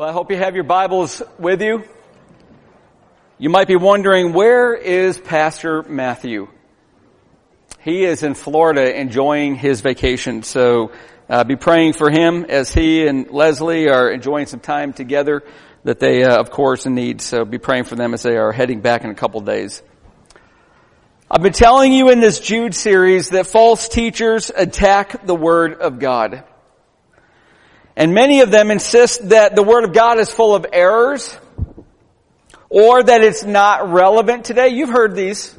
Well, I hope you have your Bibles with you. You might be wondering, where is Pastor Matthew? He is in Florida enjoying his vacation, so uh, be praying for him as he and Leslie are enjoying some time together that they, uh, of course, need. So be praying for them as they are heading back in a couple days. I've been telling you in this Jude series that false teachers attack the Word of God. And many of them insist that the Word of God is full of errors or that it's not relevant today. You've heard these.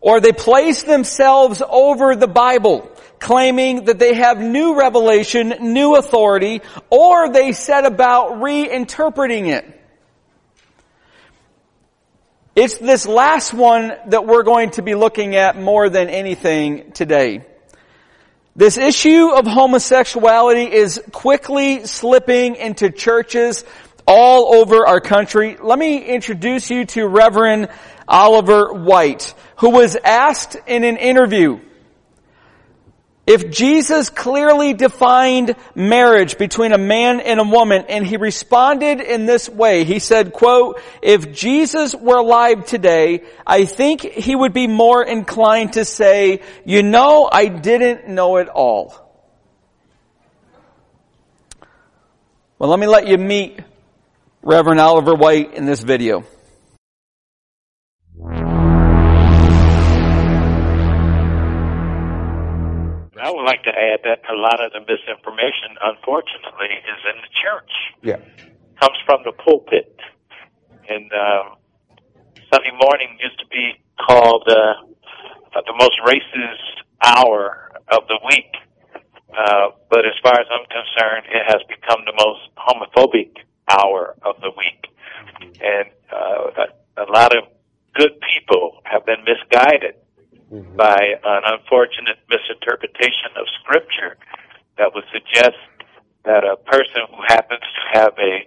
Or they place themselves over the Bible, claiming that they have new revelation, new authority, or they set about reinterpreting it. It's this last one that we're going to be looking at more than anything today. This issue of homosexuality is quickly slipping into churches all over our country. Let me introduce you to Reverend Oliver White, who was asked in an interview if Jesus clearly defined marriage between a man and a woman and he responded in this way, he said, quote, if Jesus were alive today, I think he would be more inclined to say, you know, I didn't know it all. Well, let me let you meet Reverend Oliver White in this video. I would like to add that a lot of the misinformation, unfortunately, is in the church. Yeah. Comes from the pulpit. And um, Sunday morning used to be called uh, the most racist hour of the week. Uh, but as far as I'm concerned, it has become the most homophobic hour of the week. And uh, a, a lot of good people have been misguided mm-hmm. by an unfortunate misinterpretation of Scripture that would suggest that a person who happens to have a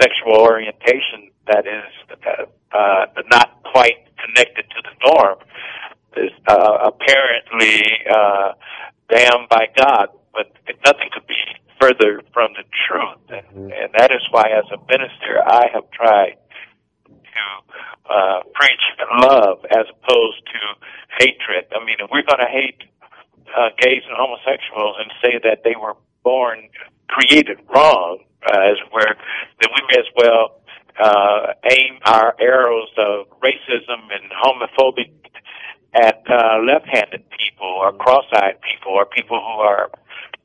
sexual orientation that is uh, uh, not quite connected to the norm is uh, apparently uh, damned by God, but nothing could be further from the truth. Mm-hmm. And that is why, as a minister, I have tried to uh, preach love as opposed to hatred. I mean, if we're going to hate uh, gays and homosexuals and say that they were born created wrong, uh, as where then we may as well uh, aim our arrows of racism and homophobic at uh, left-handed people or cross-eyed people or people who are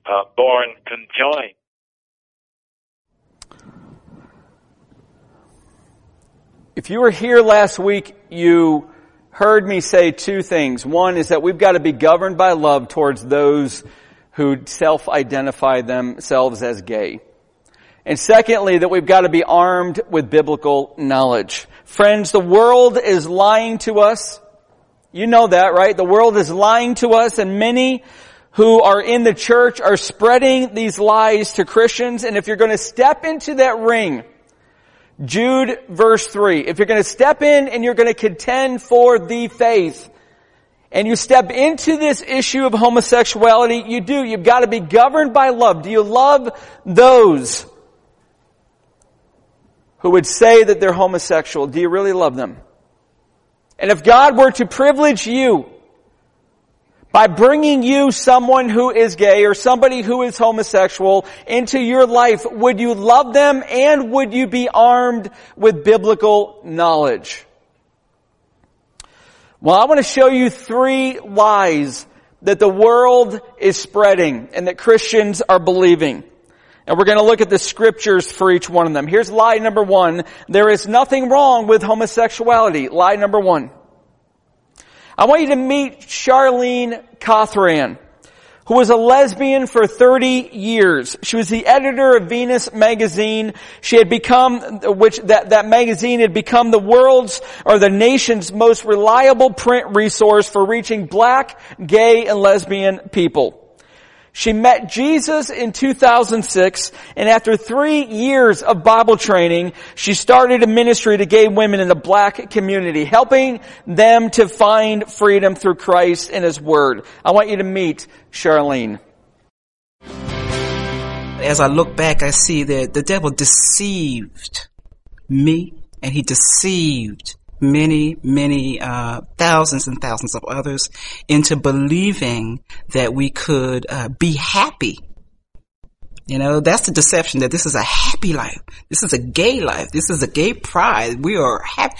uh, born conjoined. If you were here last week, you heard me say two things. One is that we've got to be governed by love towards those who self-identify themselves as gay. And secondly, that we've got to be armed with biblical knowledge. Friends, the world is lying to us. You know that, right? The world is lying to us and many who are in the church are spreading these lies to Christians. And if you're going to step into that ring, Jude verse 3, if you're going to step in and you're going to contend for the faith, and you step into this issue of homosexuality, you do. You've got to be governed by love. Do you love those who would say that they're homosexual? Do you really love them? And if God were to privilege you by bringing you someone who is gay or somebody who is homosexual into your life, would you love them and would you be armed with biblical knowledge? Well, I want to show you three lies that the world is spreading and that Christians are believing. And we're going to look at the scriptures for each one of them. Here's lie number one. There is nothing wrong with homosexuality. Lie number one. I want you to meet Charlene Cothran, who was a lesbian for 30 years. She was the editor of Venus magazine. She had become, which that, that magazine had become the world's or the nation's most reliable print resource for reaching black, gay, and lesbian people. She met Jesus in 2006, and after three years of Bible training, she started a ministry to gay women in the black community, helping them to find freedom through Christ and His Word. I want you to meet Charlene. as I look back, I see that the devil deceived me and he deceived many, many, uh, thousands and thousands of others into believing that we could, uh, be happy. You know, that's the deception that this is a happy life. This is a gay life. This is a gay pride. We are happy.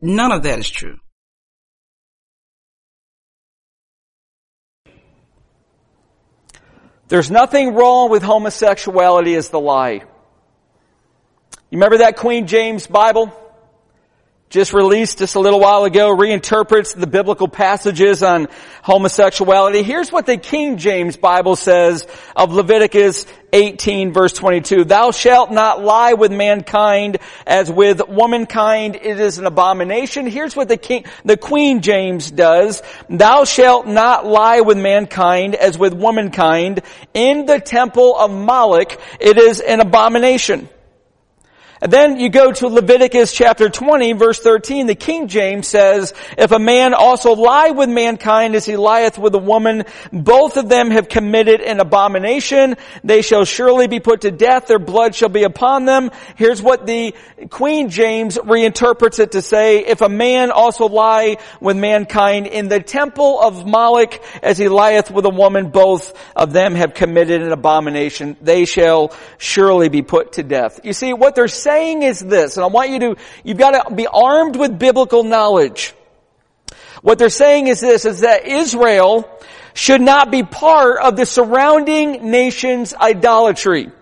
None of that is true. There's nothing wrong with homosexuality is the lie. You remember that Queen James Bible? Just released just a little while ago, reinterprets the biblical passages on homosexuality. Here's what the King James Bible says of Leviticus 18 verse 22. Thou shalt not lie with mankind as with womankind. It is an abomination. Here's what the king, the Queen James does. Thou shalt not lie with mankind as with womankind. In the temple of Moloch, it is an abomination. And then you go to Leviticus chapter 20 verse 13. The King James says, if a man also lie with mankind as he lieth with a woman, both of them have committed an abomination. They shall surely be put to death. Their blood shall be upon them. Here's what the Queen James reinterprets it to say, if a man also lie with mankind in the temple of Moloch as he lieth with a woman, both of them have committed an abomination. They shall surely be put to death. You see, what they're saying is this, and I want you to, you've got to be armed with biblical knowledge. What they're saying is this, is that Israel should not be part of the surrounding nation's idolatry.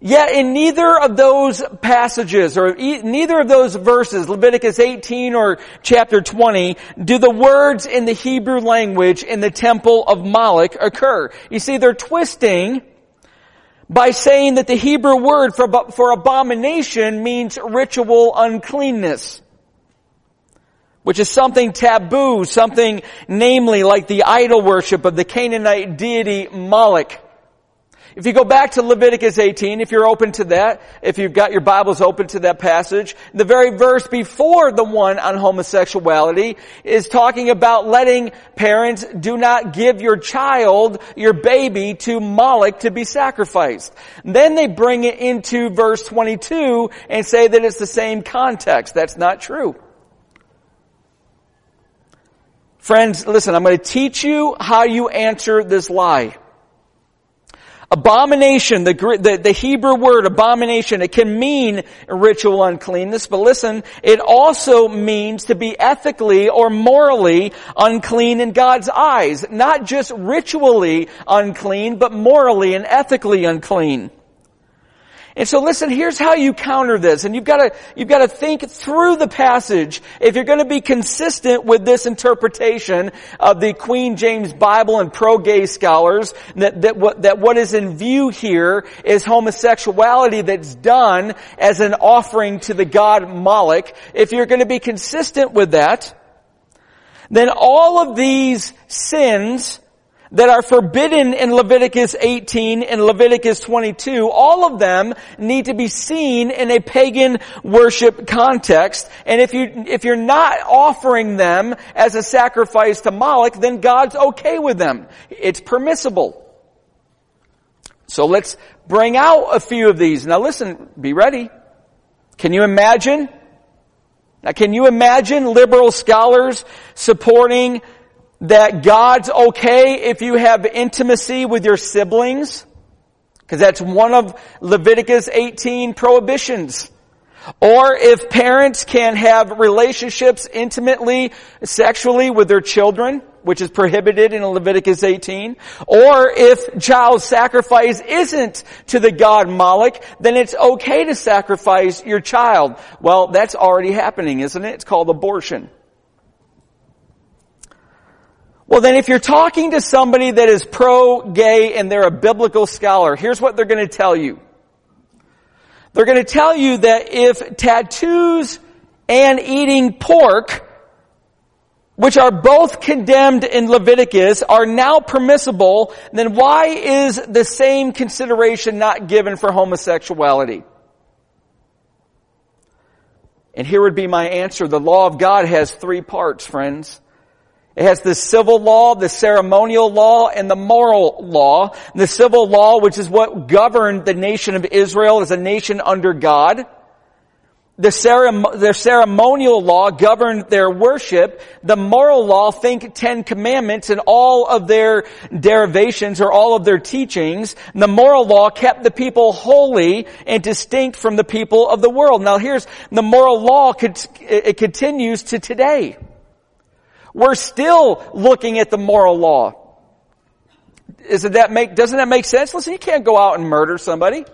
Yet in neither of those passages, or e- neither of those verses, Leviticus 18 or chapter 20, do the words in the Hebrew language in the temple of Moloch occur. You see, they're twisting by saying that the Hebrew word for, for abomination means ritual uncleanness. Which is something taboo, something namely like the idol worship of the Canaanite deity Moloch. If you go back to Leviticus 18, if you're open to that, if you've got your Bibles open to that passage, the very verse before the one on homosexuality is talking about letting parents do not give your child, your baby, to Moloch to be sacrificed. Then they bring it into verse 22 and say that it's the same context. That's not true. Friends, listen, I'm going to teach you how you answer this lie. Abomination, the, the, the, Hebrew word abomination, it can mean ritual uncleanness, but listen, it also means to be ethically or morally unclean in God's eyes. Not just ritually unclean, but morally and ethically unclean. And so listen, here's how you counter this. And you've got to, you've got to think through the passage if you're going to be consistent with this interpretation of the Queen James Bible and pro-gay scholars that, that what, that what is in view here is homosexuality that's done as an offering to the god Moloch. If you're going to be consistent with that, then all of these sins that are forbidden in Leviticus 18 and Leviticus 22, all of them need to be seen in a pagan worship context. And if you, if you're not offering them as a sacrifice to Moloch, then God's okay with them. It's permissible. So let's bring out a few of these. Now listen, be ready. Can you imagine? Now can you imagine liberal scholars supporting that God's okay if you have intimacy with your siblings? Because that's one of Leviticus 18 prohibitions. Or if parents can have relationships intimately, sexually with their children, which is prohibited in Leviticus 18. Or if child sacrifice isn't to the god Moloch, then it's okay to sacrifice your child. Well, that's already happening, isn't it? It's called abortion. Well then if you're talking to somebody that is pro-gay and they're a biblical scholar, here's what they're going to tell you. They're going to tell you that if tattoos and eating pork, which are both condemned in Leviticus, are now permissible, then why is the same consideration not given for homosexuality? And here would be my answer. The law of God has three parts, friends. It has the civil law, the ceremonial law, and the moral law. The civil law, which is what governed the nation of Israel as a nation under God. The, ceremon- the ceremonial law governed their worship. The moral law, think Ten Commandments and all of their derivations or all of their teachings. The moral law kept the people holy and distinct from the people of the world. Now here's the moral law, it continues to today. We're still looking at the moral law. Isn't that make, doesn't that make sense? Listen, you can't go out and murder somebody.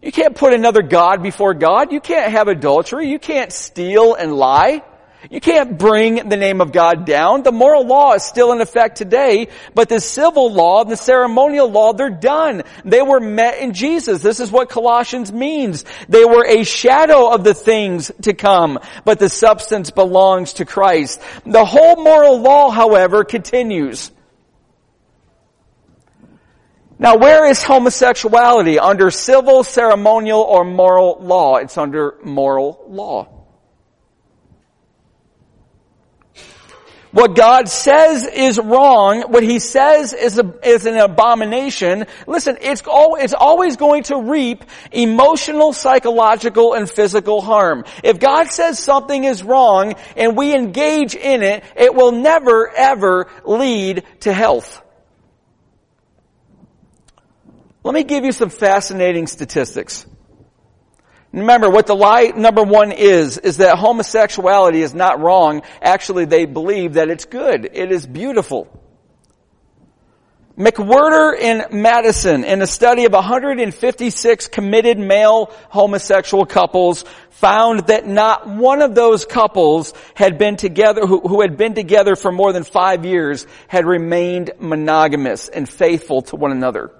You can't put another God before God. You can't have adultery. You can't steal and lie. You can't bring the name of God down. The moral law is still in effect today, but the civil law and the ceremonial law, they're done. They were met in Jesus. This is what Colossians means. They were a shadow of the things to come, but the substance belongs to Christ. The whole moral law, however, continues. Now where is homosexuality? Under civil, ceremonial, or moral law? It's under moral law. What God says is wrong, what He says is, a, is an abomination, listen, it's, al- it's always going to reap emotional, psychological, and physical harm. If God says something is wrong and we engage in it, it will never ever lead to health. Let me give you some fascinating statistics. Remember, what the lie number one is, is that homosexuality is not wrong. Actually, they believe that it's good. It is beautiful. McWhirter and Mattison, in a study of 156 committed male homosexual couples, found that not one of those couples had been together, who, who had been together for more than five years, had remained monogamous and faithful to one another.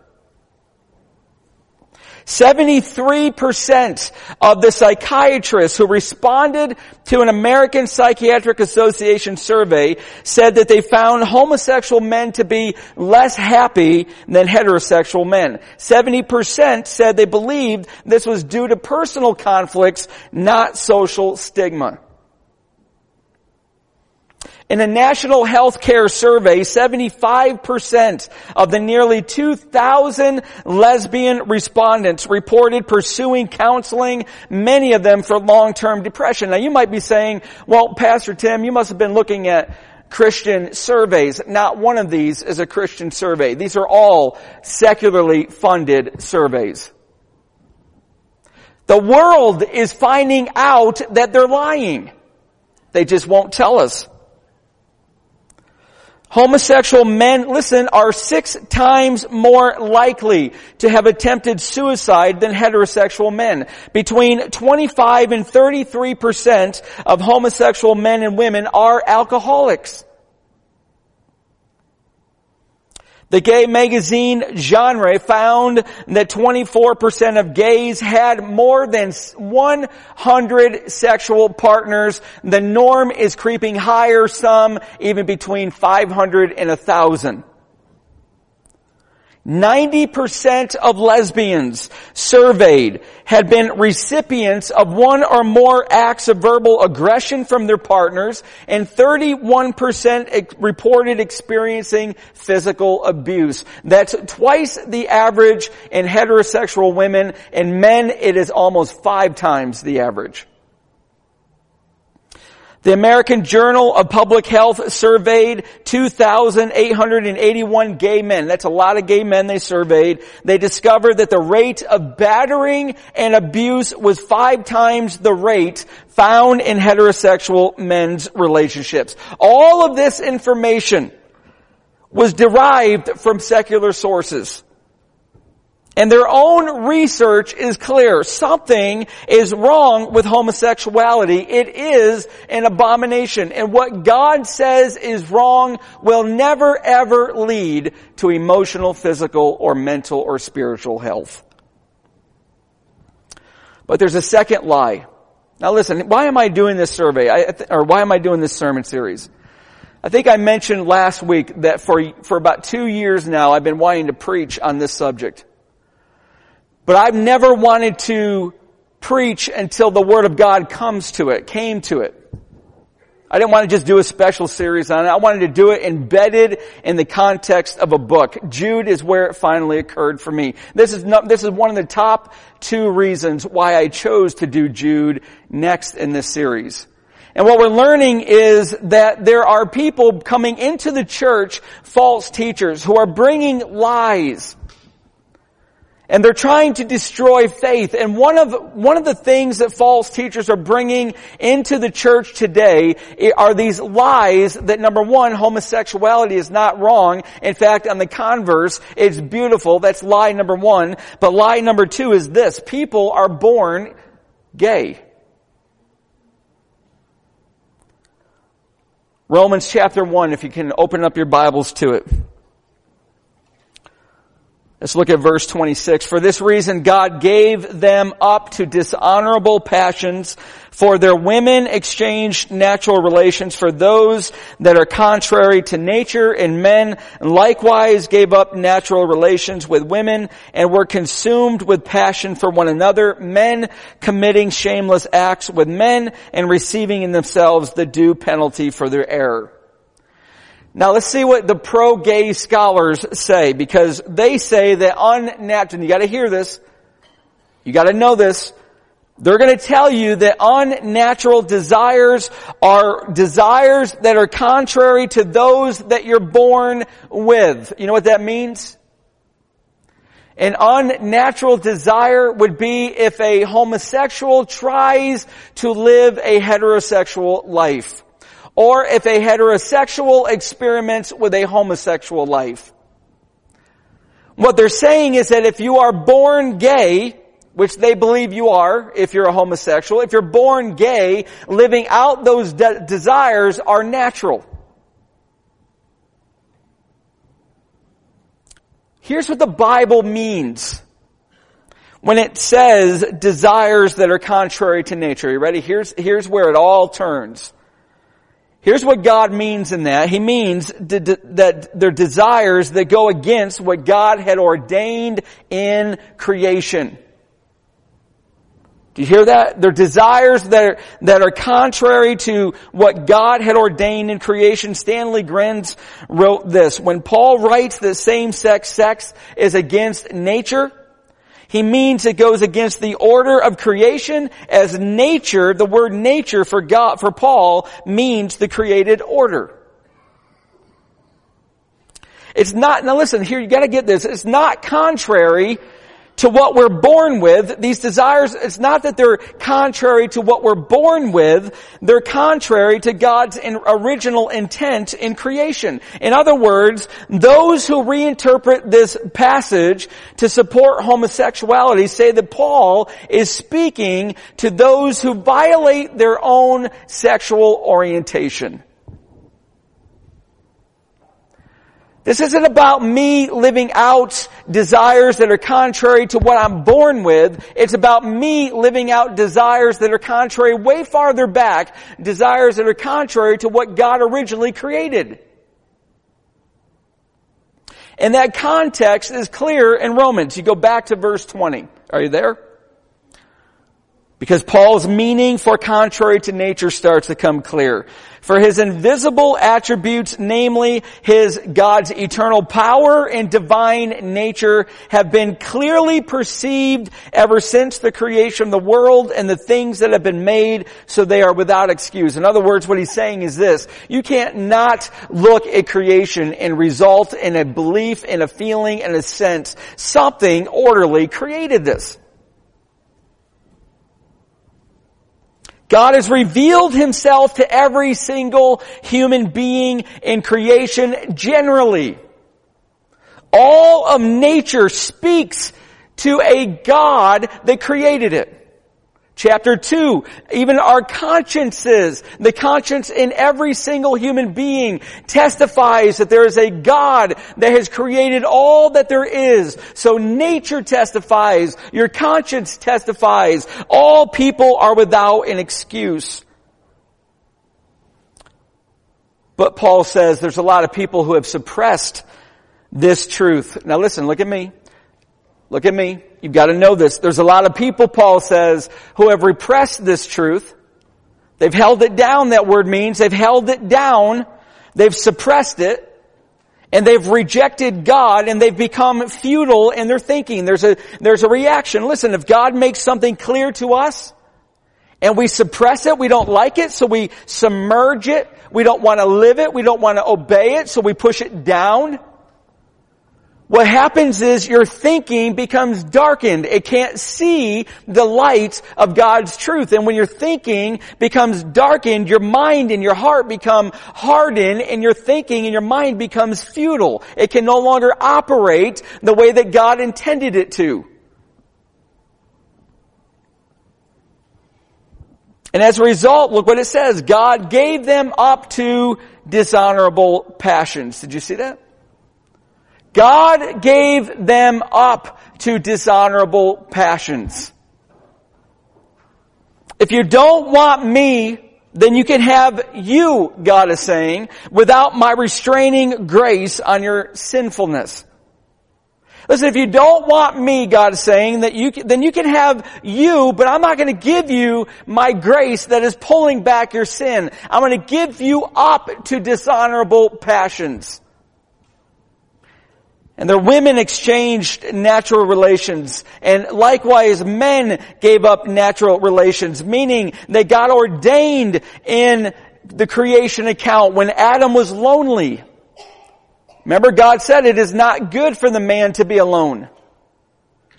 73% of the psychiatrists who responded to an American Psychiatric Association survey said that they found homosexual men to be less happy than heterosexual men. 70% said they believed this was due to personal conflicts, not social stigma. In a national health care survey, 75% of the nearly 2,000 lesbian respondents reported pursuing counseling, many of them for long-term depression. Now you might be saying, well, Pastor Tim, you must have been looking at Christian surveys. Not one of these is a Christian survey. These are all secularly funded surveys. The world is finding out that they're lying. They just won't tell us. Homosexual men, listen, are six times more likely to have attempted suicide than heterosexual men. Between 25 and 33 percent of homosexual men and women are alcoholics. The gay magazine genre found that 24% of gays had more than 100 sexual partners. The norm is creeping higher, some even between 500 and 1,000. 90% of lesbians surveyed had been recipients of one or more acts of verbal aggression from their partners and 31% reported experiencing physical abuse. That's twice the average in heterosexual women. In men, it is almost five times the average. The American Journal of Public Health surveyed 2,881 gay men. That's a lot of gay men they surveyed. They discovered that the rate of battering and abuse was five times the rate found in heterosexual men's relationships. All of this information was derived from secular sources. And their own research is clear. Something is wrong with homosexuality. It is an abomination. And what God says is wrong will never ever lead to emotional, physical, or mental or spiritual health. But there's a second lie. Now listen, why am I doing this survey? I, or why am I doing this sermon series? I think I mentioned last week that for, for about two years now I've been wanting to preach on this subject. But I've never wanted to preach until the Word of God comes to it, came to it. I didn't want to just do a special series on it. I wanted to do it embedded in the context of a book. Jude is where it finally occurred for me. This is this is one of the top two reasons why I chose to do Jude next in this series. And what we're learning is that there are people coming into the church, false teachers, who are bringing lies and they're trying to destroy faith. And one of, one of the things that false teachers are bringing into the church today are these lies that number one, homosexuality is not wrong. In fact, on the converse, it's beautiful. That's lie number one. But lie number two is this. People are born gay. Romans chapter 1, if you can open up your Bibles to it. Let's look at verse 26. For this reason God gave them up to dishonorable passions, for their women exchanged natural relations for those that are contrary to nature, and men likewise gave up natural relations with women, and were consumed with passion for one another, men committing shameless acts with men, and receiving in themselves the due penalty for their error. Now let's see what the pro-gay scholars say, because they say that unnatural, you gotta hear this, you gotta know this, they're gonna tell you that unnatural desires are desires that are contrary to those that you're born with. You know what that means? An unnatural desire would be if a homosexual tries to live a heterosexual life or if a heterosexual experiments with a homosexual life. What they're saying is that if you are born gay, which they believe you are if you're a homosexual, if you're born gay, living out those de- desires are natural. Here's what the Bible means when it says desires that are contrary to nature. You ready? Here's, here's where it all turns. Here's what God means in that. He means that they're desires that go against what God had ordained in creation. Do you hear that? They're desires that are, that are contrary to what God had ordained in creation. Stanley Grenz wrote this. When Paul writes that same-sex sex is against nature, he means it goes against the order of creation as nature, the word nature for God, for Paul means the created order. It's not, now listen, here you gotta get this, it's not contrary to what we're born with. These desires, it's not that they're contrary to what we're born with, they're contrary to God's original intent in creation. In other words, those who reinterpret this passage to support homosexuality say that Paul is speaking to those who violate their own sexual orientation. This isn't about me living out desires that are contrary to what I'm born with. It's about me living out desires that are contrary way farther back, desires that are contrary to what God originally created. And that context is clear in Romans. You go back to verse 20. Are you there? Because Paul's meaning for contrary to nature starts to come clear. For his invisible attributes, namely his God's eternal power and divine nature have been clearly perceived ever since the creation of the world and the things that have been made so they are without excuse. In other words, what he's saying is this, you can't not look at creation and result in a belief, in a feeling, in a sense, something orderly created this. God has revealed himself to every single human being in creation generally. All of nature speaks to a God that created it. Chapter 2, even our consciences, the conscience in every single human being testifies that there is a God that has created all that there is. So nature testifies, your conscience testifies, all people are without an excuse. But Paul says there's a lot of people who have suppressed this truth. Now listen, look at me. Look at me. You've got to know this. There's a lot of people, Paul says, who have repressed this truth. They've held it down, that word means. They've held it down. They've suppressed it. And they've rejected God and they've become futile in their thinking. There's a, there's a reaction. Listen, if God makes something clear to us and we suppress it, we don't like it, so we submerge it, we don't want to live it, we don't want to obey it, so we push it down. What happens is your thinking becomes darkened. It can't see the light of God's truth. And when your thinking becomes darkened, your mind and your heart become hardened and your thinking and your mind becomes futile. It can no longer operate the way that God intended it to. And as a result, look what it says. God gave them up to dishonorable passions. Did you see that? God gave them up to dishonorable passions. If you don't want me, then you can have you, God is saying, without my restraining grace on your sinfulness. Listen, if you don't want me, God is saying, that you can, then you can have you, but I'm not going to give you my grace that is pulling back your sin. I'm going to give you up to dishonorable passions. And their women exchanged natural relations. And likewise, men gave up natural relations, meaning they got ordained in the creation account when Adam was lonely. Remember, God said it is not good for the man to be alone.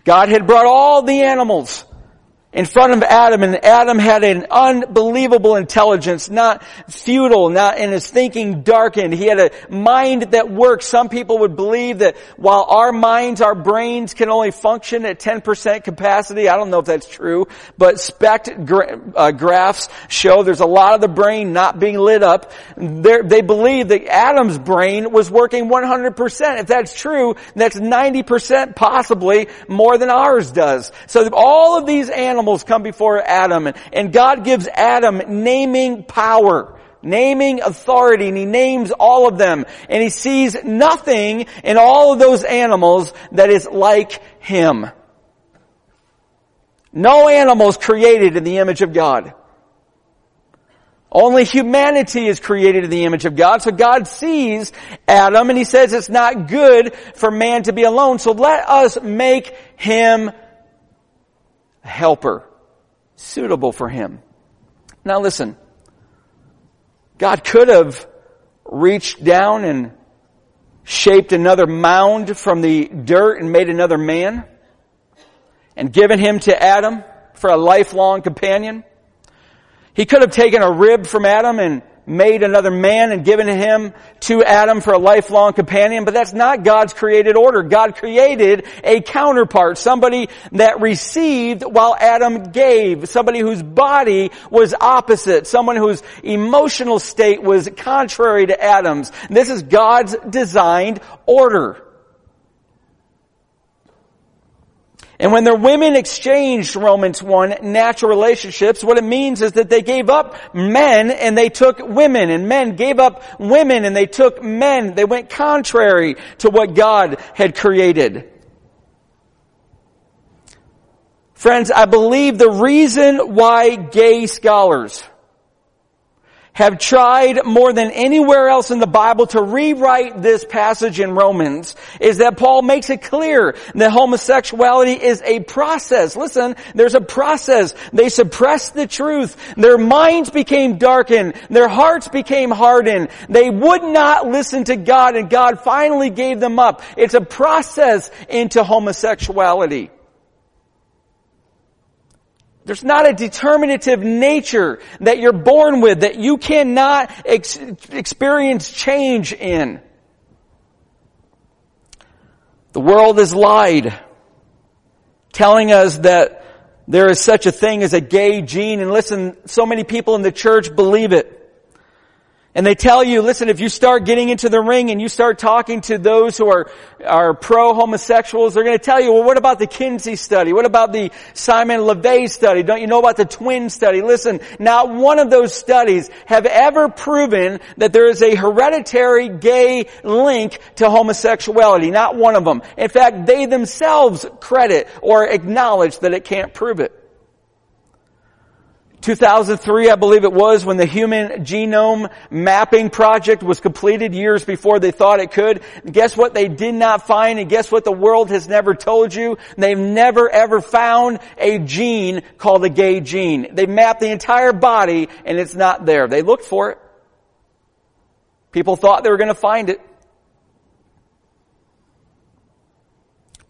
God had brought all the animals in front of Adam and Adam had an unbelievable intelligence, not futile, not in his thinking darkened. He had a mind that worked. Some people would believe that while our minds, our brains can only function at 10% capacity, I don't know if that's true, but SPECT uh, graphs show there's a lot of the brain not being lit up. They're, they believe that Adam's brain was working 100%. If that's true, that's 90% possibly more than ours does. So all of these animals animals come before Adam and God gives Adam naming power naming authority and he names all of them and he sees nothing in all of those animals that is like him. No animals created in the image of God. Only humanity is created in the image of God. So God sees Adam and he says it's not good for man to be alone. So let us make him helper suitable for him. Now listen, God could have reached down and shaped another mound from the dirt and made another man and given him to Adam for a lifelong companion. He could have taken a rib from Adam and made another man and given him to Adam for a lifelong companion, but that's not God's created order. God created a counterpart, somebody that received while Adam gave, somebody whose body was opposite, someone whose emotional state was contrary to Adam's. This is God's designed order. And when their women exchanged, Romans 1, natural relationships, what it means is that they gave up men and they took women, and men gave up women and they took men. They went contrary to what God had created. Friends, I believe the reason why gay scholars have tried more than anywhere else in the Bible to rewrite this passage in Romans is that Paul makes it clear that homosexuality is a process. Listen, there's a process. They suppressed the truth. Their minds became darkened. Their hearts became hardened. They would not listen to God and God finally gave them up. It's a process into homosexuality. There's not a determinative nature that you're born with that you cannot ex- experience change in. The world has lied, telling us that there is such a thing as a gay gene, and listen, so many people in the church believe it. And they tell you, listen, if you start getting into the ring and you start talking to those who are, are pro-homosexuals, they're going to tell you, well, what about the Kinsey study? What about the Simon LeVay study? Don't you know about the twin study? Listen, not one of those studies have ever proven that there is a hereditary gay link to homosexuality. Not one of them. In fact, they themselves credit or acknowledge that it can't prove it. 2003, I believe it was, when the Human Genome Mapping Project was completed years before they thought it could. And guess what they did not find? And guess what the world has never told you? They've never ever found a gene called a gay gene. They mapped the entire body and it's not there. They looked for it. People thought they were going to find it.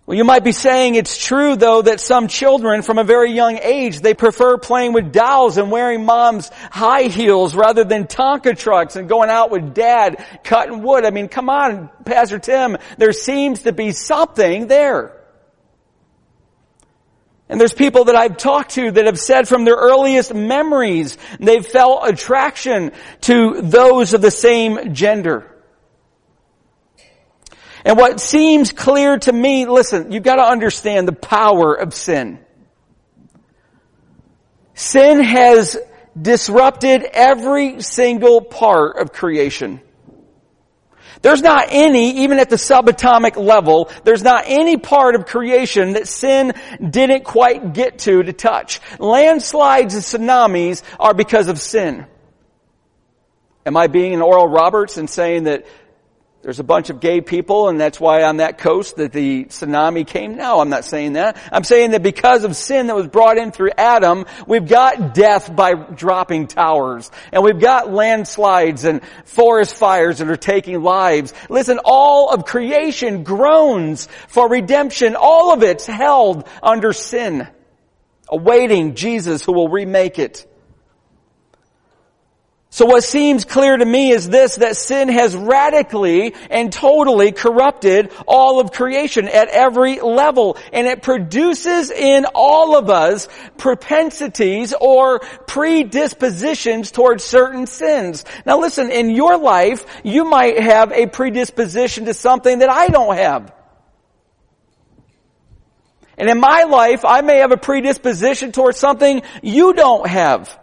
Well, you might be saying it's true though that some children from a very young age, they prefer playing with dolls and wearing mom's high heels rather than Tonka trucks and going out with dad cutting wood. I mean, come on, Pastor Tim, there seems to be something there. And there's people that I've talked to that have said from their earliest memories, they've felt attraction to those of the same gender. And what seems clear to me, listen, you've got to understand the power of sin. Sin has disrupted every single part of creation. There's not any, even at the subatomic level, there's not any part of creation that sin didn't quite get to to touch. Landslides and tsunamis are because of sin. Am I being an Oral Roberts and saying that there's a bunch of gay people and that's why on that coast that the tsunami came. No, I'm not saying that. I'm saying that because of sin that was brought in through Adam, we've got death by dropping towers and we've got landslides and forest fires that are taking lives. Listen, all of creation groans for redemption. All of it's held under sin, awaiting Jesus who will remake it. So what seems clear to me is this, that sin has radically and totally corrupted all of creation at every level. And it produces in all of us propensities or predispositions towards certain sins. Now listen, in your life, you might have a predisposition to something that I don't have. And in my life, I may have a predisposition towards something you don't have.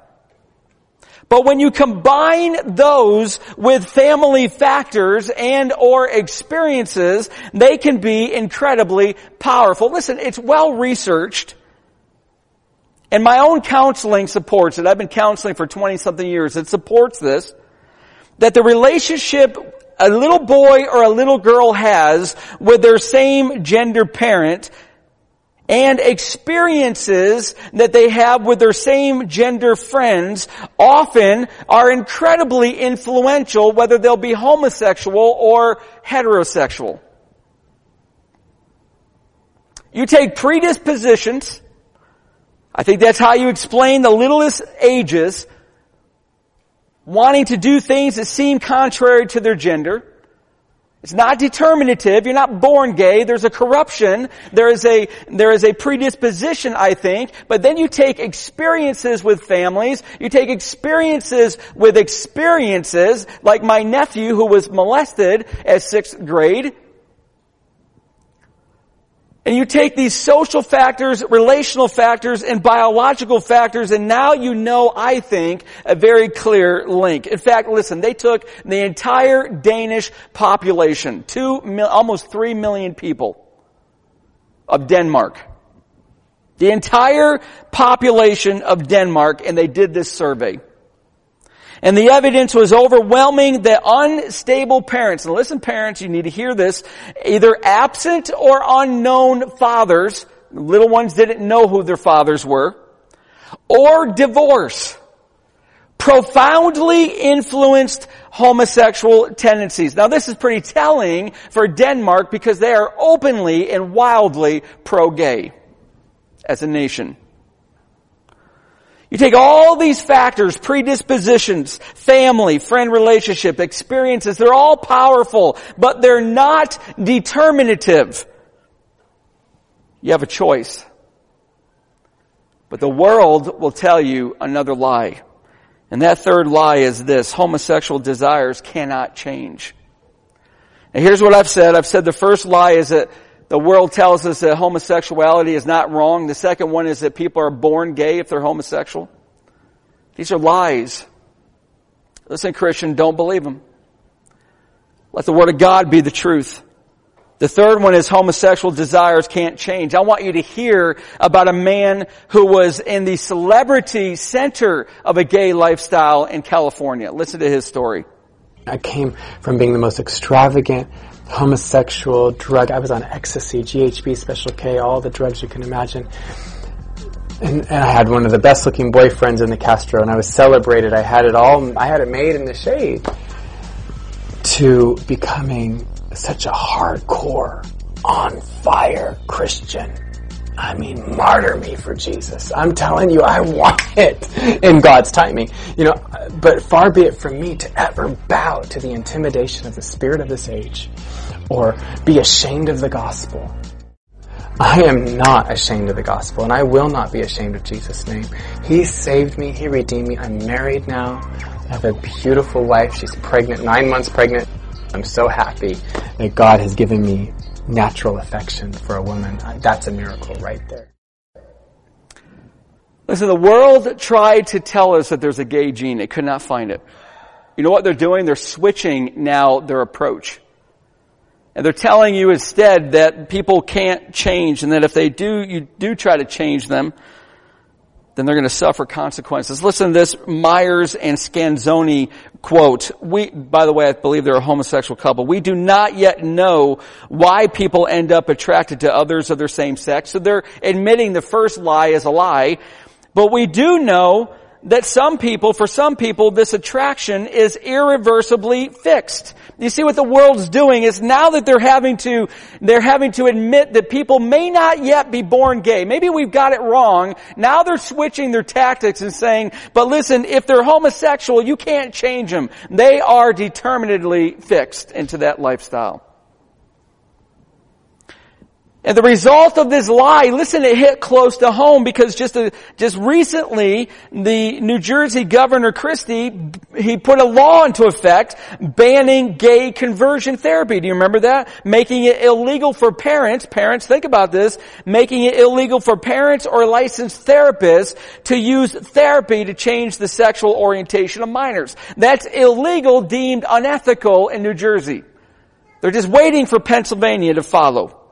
But when you combine those with family factors and or experiences, they can be incredibly powerful. Listen, it's well researched. And my own counseling supports it. I've been counseling for 20 something years. It supports this. That the relationship a little boy or a little girl has with their same gender parent and experiences that they have with their same gender friends often are incredibly influential whether they'll be homosexual or heterosexual. You take predispositions, I think that's how you explain the littlest ages, wanting to do things that seem contrary to their gender, it's not determinative. You're not born gay. There's a corruption. There is a, there is a predisposition, I think. But then you take experiences with families. You take experiences with experiences, like my nephew who was molested at sixth grade. And you take these social factors, relational factors, and biological factors, and now you know, I think, a very clear link. In fact, listen, they took the entire Danish population, two, almost three million people of Denmark. The entire population of Denmark, and they did this survey. And the evidence was overwhelming that unstable parents, and listen parents, you need to hear this, either absent or unknown fathers, little ones didn't know who their fathers were, or divorce, profoundly influenced homosexual tendencies. Now this is pretty telling for Denmark because they are openly and wildly pro-gay as a nation. You take all these factors, predispositions, family, friend relationship, experiences, they're all powerful, but they're not determinative. You have a choice. But the world will tell you another lie. And that third lie is this, homosexual desires cannot change. And here's what I've said. I've said the first lie is that the world tells us that homosexuality is not wrong. The second one is that people are born gay if they're homosexual. These are lies. Listen, Christian, don't believe them. Let the Word of God be the truth. The third one is homosexual desires can't change. I want you to hear about a man who was in the celebrity center of a gay lifestyle in California. Listen to his story. I came from being the most extravagant homosexual drug. I was on ecstasy, GHB, Special K, all the drugs you can imagine. And, and, I had one of the best looking boyfriends in the Castro, and I was celebrated. I had it all, I had it made in the shade. To becoming such a hardcore, on fire Christian. I mean, martyr me for Jesus. I'm telling you, I want it in God's timing. You know, but far be it from me to ever bow to the intimidation of the spirit of this age or be ashamed of the gospel. I am not ashamed of the gospel and I will not be ashamed of Jesus' name. He saved me. He redeemed me. I'm married now. I have a beautiful wife. She's pregnant, nine months pregnant. I'm so happy that God has given me natural affection for a woman. Uh, that's a miracle right there. Listen, the world tried to tell us that there's a gay gene. They could not find it. You know what they're doing? They're switching now their approach. And they're telling you instead that people can't change and that if they do, you do try to change them, then they're going to suffer consequences. Listen to this Myers and Scanzoni quote. We, by the way, I believe they're a homosexual couple. We do not yet know why people end up attracted to others of their same sex. So they're admitting the first lie is a lie. But we do know that some people, for some people, this attraction is irreversibly fixed. You see what the world's doing is now that they're having to, they're having to admit that people may not yet be born gay. Maybe we've got it wrong. Now they're switching their tactics and saying, but listen, if they're homosexual, you can't change them. They are determinedly fixed into that lifestyle. And the result of this lie, listen, it hit close to home because just, a, just recently, the New Jersey Governor Christie, he put a law into effect banning gay conversion therapy. Do you remember that? Making it illegal for parents, parents, think about this, making it illegal for parents or licensed therapists to use therapy to change the sexual orientation of minors. That's illegal, deemed unethical in New Jersey. They're just waiting for Pennsylvania to follow.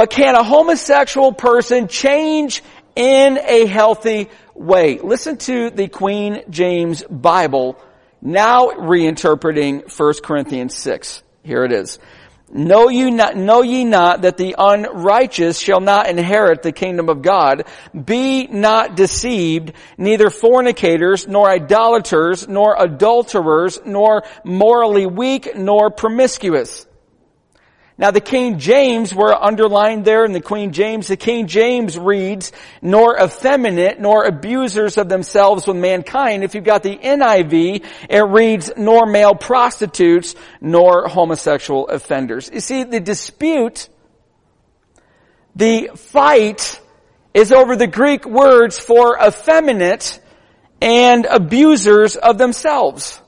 But can a homosexual person change in a healthy way? Listen to the Queen James Bible now reinterpreting 1 Corinthians 6. Here it is. Know you not, know ye not that the unrighteous shall not inherit the kingdom of God? Be not deceived, neither fornicators, nor idolaters, nor adulterers, nor morally weak, nor promiscuous now the King James were underlined there in the Queen James. The King James reads, nor effeminate, nor abusers of themselves with mankind. If you've got the NIV, it reads, nor male prostitutes, nor homosexual offenders. You see, the dispute, the fight is over the Greek words for effeminate and abusers of themselves.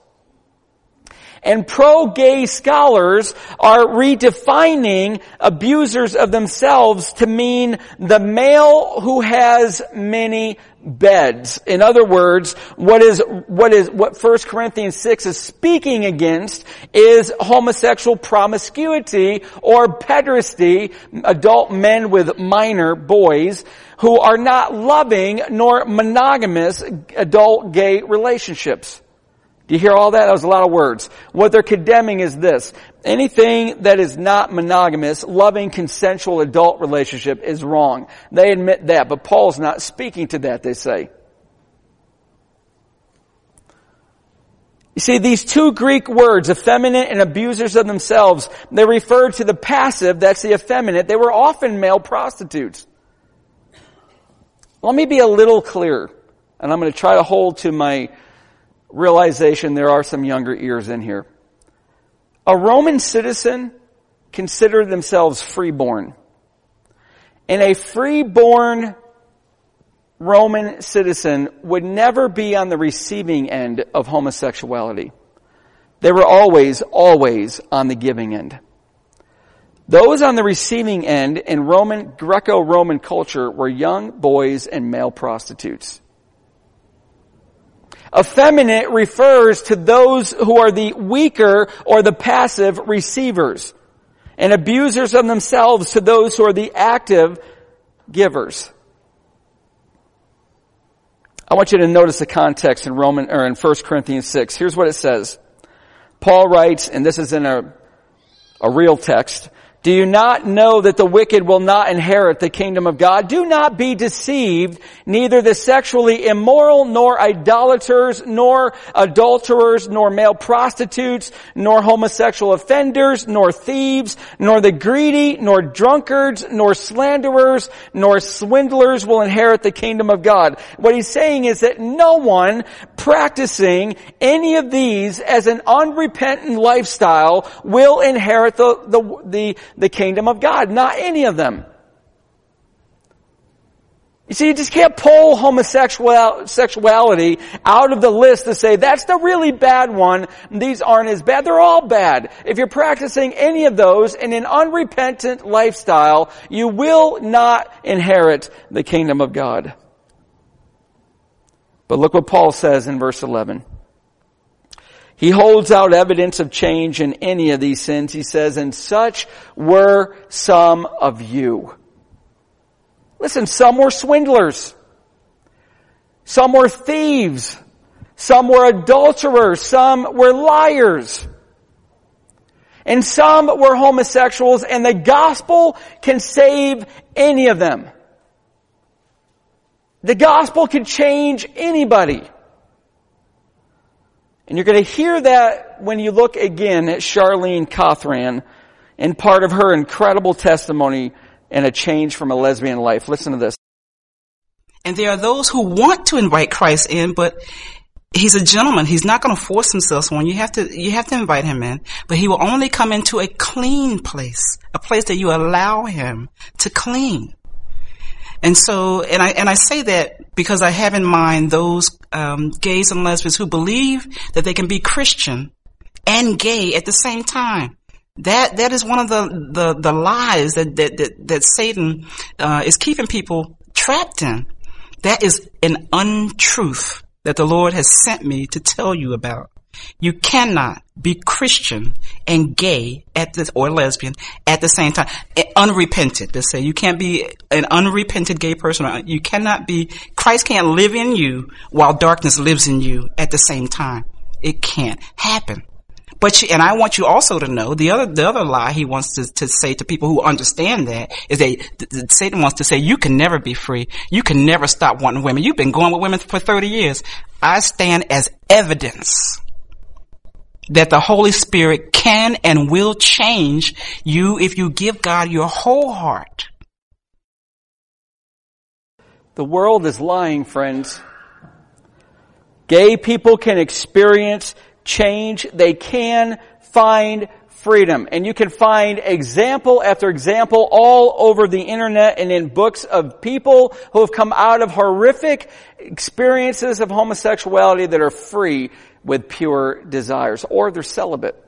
And pro-gay scholars are redefining abusers of themselves to mean the male who has many beds. In other words, what is, what is, what 1 Corinthians 6 is speaking against is homosexual promiscuity or pederasty, adult men with minor boys who are not loving nor monogamous adult gay relationships. You hear all that? That was a lot of words. What they're condemning is this. Anything that is not monogamous, loving, consensual adult relationship is wrong. They admit that, but Paul's not speaking to that, they say. You see, these two Greek words, effeminate and abusers of themselves, they refer to the passive, that's the effeminate. They were often male prostitutes. Let me be a little clearer, and I'm going to try to hold to my realization there are some younger ears in here. A Roman citizen considered themselves freeborn. And a freeborn Roman citizen would never be on the receiving end of homosexuality. They were always, always on the giving end. Those on the receiving end in Roman, Greco-Roman culture were young boys and male prostitutes. Effeminate refers to those who are the weaker or the passive receivers. and abusers of themselves to those who are the active givers. I want you to notice the context in Roman or in 1 Corinthians 6. Here's what it says. Paul writes, and this is in a, a real text, do you not know that the wicked will not inherit the kingdom of God? Do not be deceived. Neither the sexually immoral, nor idolaters, nor adulterers, nor male prostitutes, nor homosexual offenders, nor thieves, nor the greedy, nor drunkards, nor slanderers, nor swindlers will inherit the kingdom of God. What he's saying is that no one practicing any of these as an unrepentant lifestyle will inherit the, the, the the kingdom of God. Not any of them. You see, you just can't pull homosexuality out of the list to say, that's the really bad one, these aren't as bad. They're all bad. If you're practicing any of those in an unrepentant lifestyle, you will not inherit the kingdom of God. But look what Paul says in verse 11. He holds out evidence of change in any of these sins. He says, and such were some of you. Listen, some were swindlers. Some were thieves. Some were adulterers. Some were liars. And some were homosexuals and the gospel can save any of them. The gospel can change anybody. And you're going to hear that when you look again at Charlene Cothran and part of her incredible testimony and a change from a lesbian life. Listen to this. And there are those who want to invite Christ in, but he's a gentleman. He's not going to force himself on you. Have to, you have to invite him in, but he will only come into a clean place, a place that you allow him to clean. And so, and I, and I say that because I have in mind those, um, gays and lesbians who believe that they can be Christian and gay at the same time. That, that is one of the, the, the lies that, that, that, that Satan, uh, is keeping people trapped in. That is an untruth that the Lord has sent me to tell you about. You cannot be Christian and gay at the, or lesbian at the same time. Eh, unrepented, let's say. You can't be an unrepented gay person. You cannot be, Christ can't live in you while darkness lives in you at the same time. It can't happen. But you, and I want you also to know the other the other lie he wants to, to say to people who understand that is that Satan wants to say you can never be free. You can never stop wanting women. You've been going with women for 30 years. I stand as evidence that the Holy Spirit can and will change you if you give God your whole heart. The world is lying, friends. Gay people can experience change. They can find freedom. And you can find example after example all over the internet and in books of people who have come out of horrific experiences of homosexuality that are free with pure desires, or they're celibate.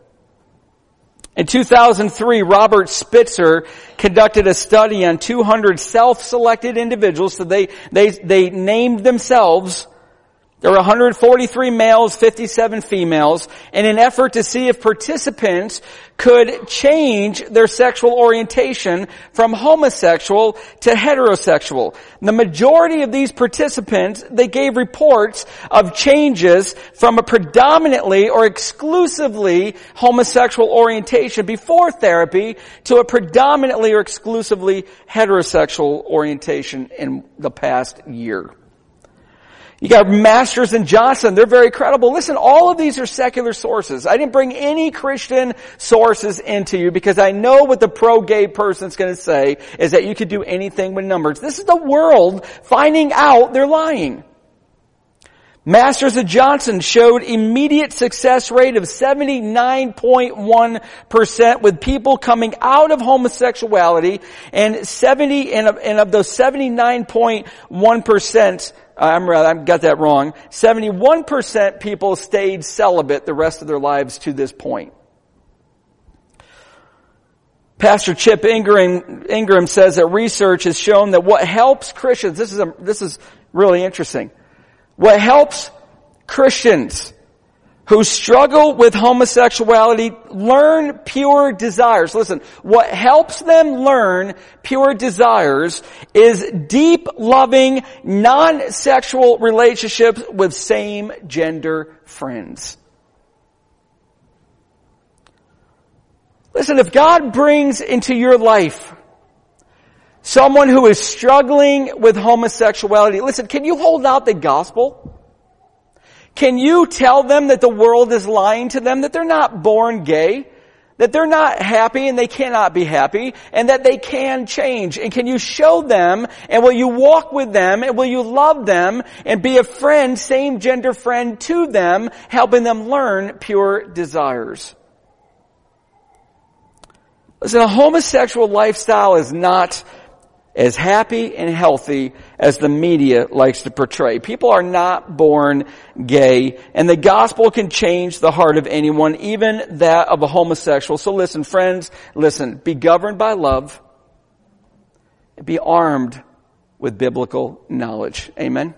In 2003, Robert Spitzer conducted a study on 200 self-selected individuals. So they, they, they named themselves there were 143 males, 57 females, in an effort to see if participants could change their sexual orientation from homosexual to heterosexual. The majority of these participants, they gave reports of changes from a predominantly or exclusively homosexual orientation before therapy to a predominantly or exclusively heterosexual orientation in the past year. You got Masters and Johnson. They're very credible. Listen, all of these are secular sources. I didn't bring any Christian sources into you because I know what the pro-gay person's going to say is that you could do anything with numbers. This is the world finding out they're lying. Masters and Johnson showed immediate success rate of 79.1% with people coming out of homosexuality and 70, and of, and of those 79.1%, Uh, I'm rather, I got that wrong. 71% people stayed celibate the rest of their lives to this point. Pastor Chip Ingram, Ingram says that research has shown that what helps Christians, this is a, this is really interesting. What helps Christians who struggle with homosexuality learn pure desires. Listen, what helps them learn pure desires is deep loving, non-sexual relationships with same gender friends. Listen, if God brings into your life someone who is struggling with homosexuality, listen, can you hold out the gospel? Can you tell them that the world is lying to them, that they're not born gay, that they're not happy and they cannot be happy, and that they can change? And can you show them, and will you walk with them, and will you love them, and be a friend, same gender friend to them, helping them learn pure desires? Listen, a homosexual lifestyle is not as happy and healthy as the media likes to portray. People are not born gay, and the gospel can change the heart of anyone, even that of a homosexual. So listen, friends, listen, be governed by love, be armed with biblical knowledge. Amen.